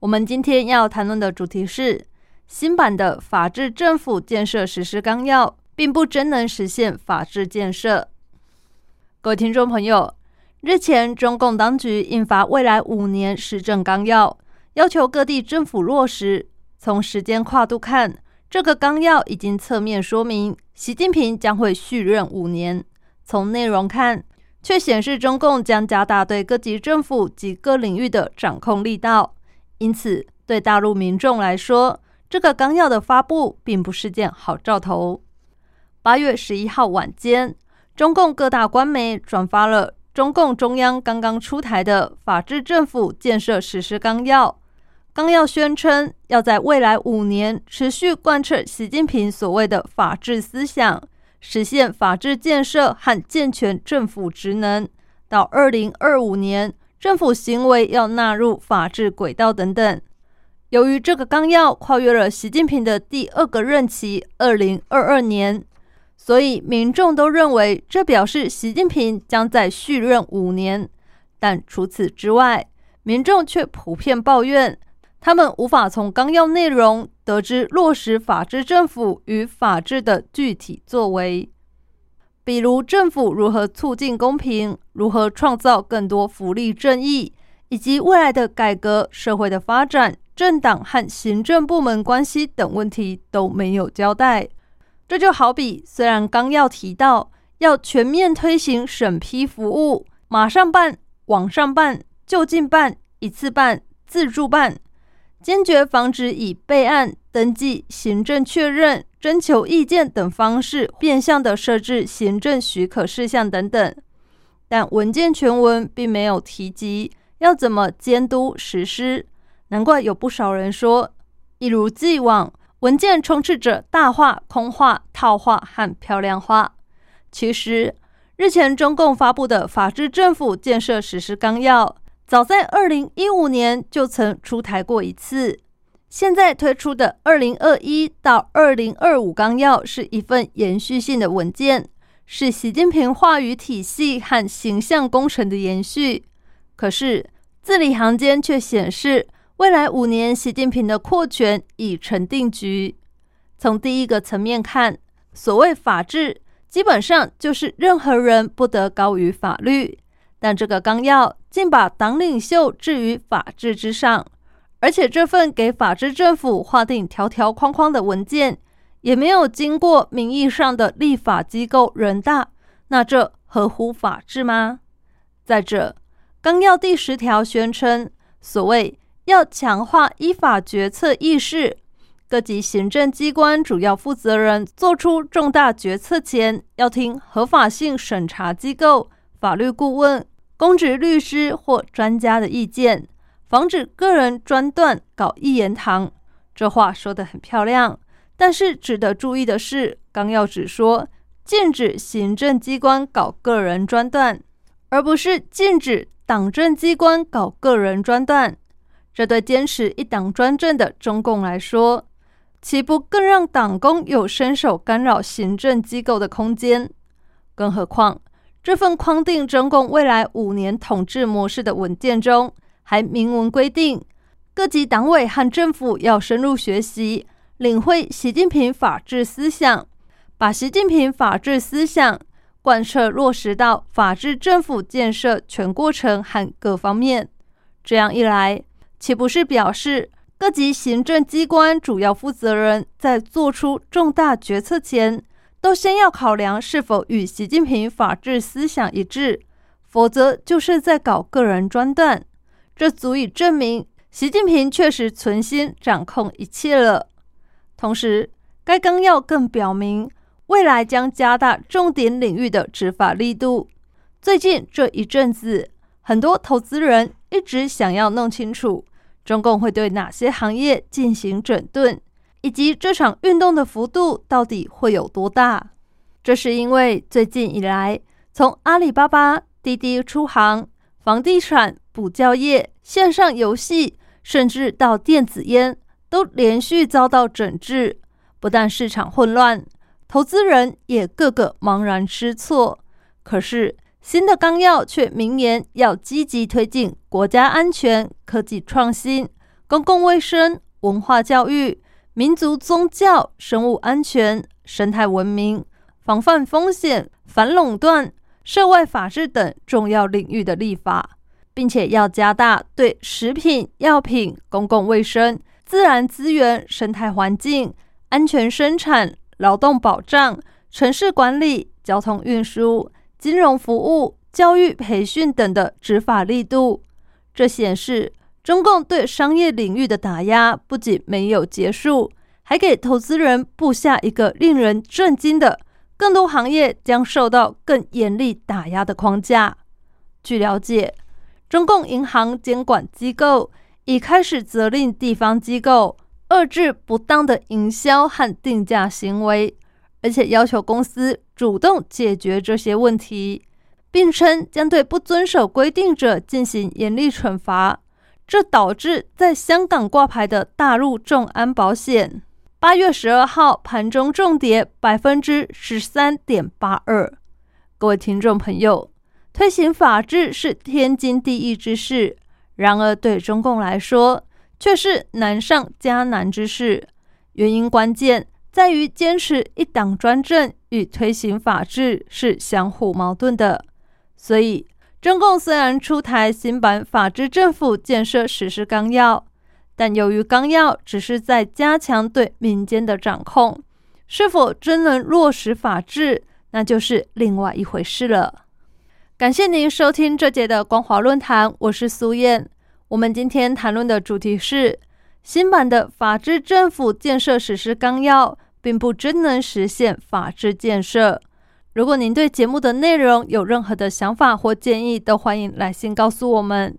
我们今天要谈论的主题是新版的《法治政府建设实施纲要》，并不真能实现法治建设。各位听众朋友，日前中共当局印发未来五年施政纲要，要求各地政府落实。从时间跨度看，这个纲要已经侧面说明习近平将会续任五年；从内容看，却显示中共将加大对各级政府及各领域的掌控力道。因此，对大陆民众来说，这个纲要的发布并不是件好兆头。八月十一号晚间，中共各大官媒转发了中共中央刚刚出台的《法治政府建设实施纲要》。纲要宣称，要在未来五年持续贯彻习近平所谓的法治思想。实现法治建设和健全政府职能，到二零二五年，政府行为要纳入法治轨道等等。由于这个纲要跨越了习近平的第二个任期二零二二年，所以民众都认为这表示习近平将在续任五年。但除此之外，民众却普遍抱怨。他们无法从纲要内容得知落实法治政府与法治的具体作为，比如政府如何促进公平，如何创造更多福利正义，以及未来的改革、社会的发展、政党和行政部门关系等问题都没有交代。这就好比，虽然纲要提到要全面推行审批服务，马上办、网上办、就近办、一次办、自助办。坚决防止以备案、登记、行政确认、征求意见等方式变相的设置行政许可事项等等，但文件全文并没有提及要怎么监督实施。难怪有不少人说，一如既往，文件充斥着大话、空话、套话和漂亮话。其实，日前中共发布的《法治政府建设实施纲要》。早在二零一五年就曾出台过一次，现在推出的二零二一到二零二五纲要是一份延续性的文件，是习近平话语体系和形象工程的延续。可是字里行间却显示，未来五年习近平的扩权已成定局。从第一个层面看，所谓法治，基本上就是任何人不得高于法律。但这个纲要竟把党领袖置于法治之上，而且这份给法治政府划定条条框框的文件，也没有经过名义上的立法机构人大，那这合乎法治吗？再者，纲要第十条宣称，所谓要强化依法决策意识，各级行政机关主要负责人做出重大决策前，要听合法性审查机构、法律顾问。公职律师或专家的意见，防止个人专断搞一言堂。这话说得很漂亮，但是值得注意的是，纲要只说禁止行政机关搞个人专断，而不是禁止党政机关搞个人专断。这对坚持一党专政的中共来说，岂不更让党工有伸手干扰行政机构的空间？更何况。这份框定中共未来五年统治模式的文件中，还明文规定，各级党委和政府要深入学习、领会习近平法治思想，把习近平法治思想贯彻落实到法治政府建设全过程和各方面。这样一来，岂不是表示各级行政机关主要负责人在做出重大决策前？都先要考量是否与习近平法治思想一致，否则就是在搞个人专断。这足以证明习近平确实存心掌控一切了。同时，该纲要更表明，未来将加大重点领域的执法力度。最近这一阵子，很多投资人一直想要弄清楚中共会对哪些行业进行整顿，以及这场运动的幅度到底会有多大？这是因为最近以来，从阿里巴巴、滴滴出行、房地产、补教业、线上游戏，甚至到电子烟，都连续遭到整治。不但市场混乱，投资人也个个茫然失措。可是新的纲要却明言要积极推进国家安全、科技创新、公共卫生、文化教育、民族宗教、生物安全、生态文明、防范风险、反垄断、涉外法治等重要领域的立法，并且要加大对食品药品、公共卫生、自然资源、生态环境。安全生产、劳动保障、城市管理、交通运输、金融服务、教育培训等的执法力度，这显示中共对商业领域的打压不仅没有结束，还给投资人布下一个令人震惊的更多行业将受到更严厉打压的框架。据了解，中共银行监管机构已开始责令地方机构。遏制不当的营销和定价行为，而且要求公司主动解决这些问题，并称将对不遵守规定者进行严厉惩罚。这导致在香港挂牌的大陆众安保险，八月十二号盘中重跌百分之十三点八二。各位听众朋友，推行法治是天经地义之事，然而对中共来说，却是难上加难之事，原因关键在于坚持一党专政与推行法治是相互矛盾的。所以，中共虽然出台新版法治政府建设实施纲要，但由于纲要只是在加强对民间的掌控，是否真能落实法治，那就是另外一回事了。感谢您收听这节的光华论坛，我是苏燕。我们今天谈论的主题是新版的法治政府建设实施纲要，并不真能实现法治建设。如果您对节目的内容有任何的想法或建议，都欢迎来信告诉我们。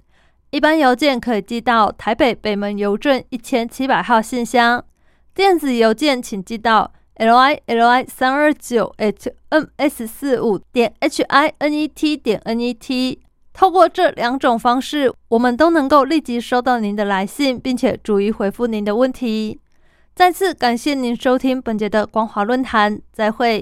一般邮件可以寄到台北北门邮政一千七百号信箱，电子邮件请寄到 l i l i 三二九 h m s 四五点 h i n e t 点 n e t。透过这两种方式，我们都能够立即收到您的来信，并且逐一回复您的问题。再次感谢您收听本节的光华论坛，再会。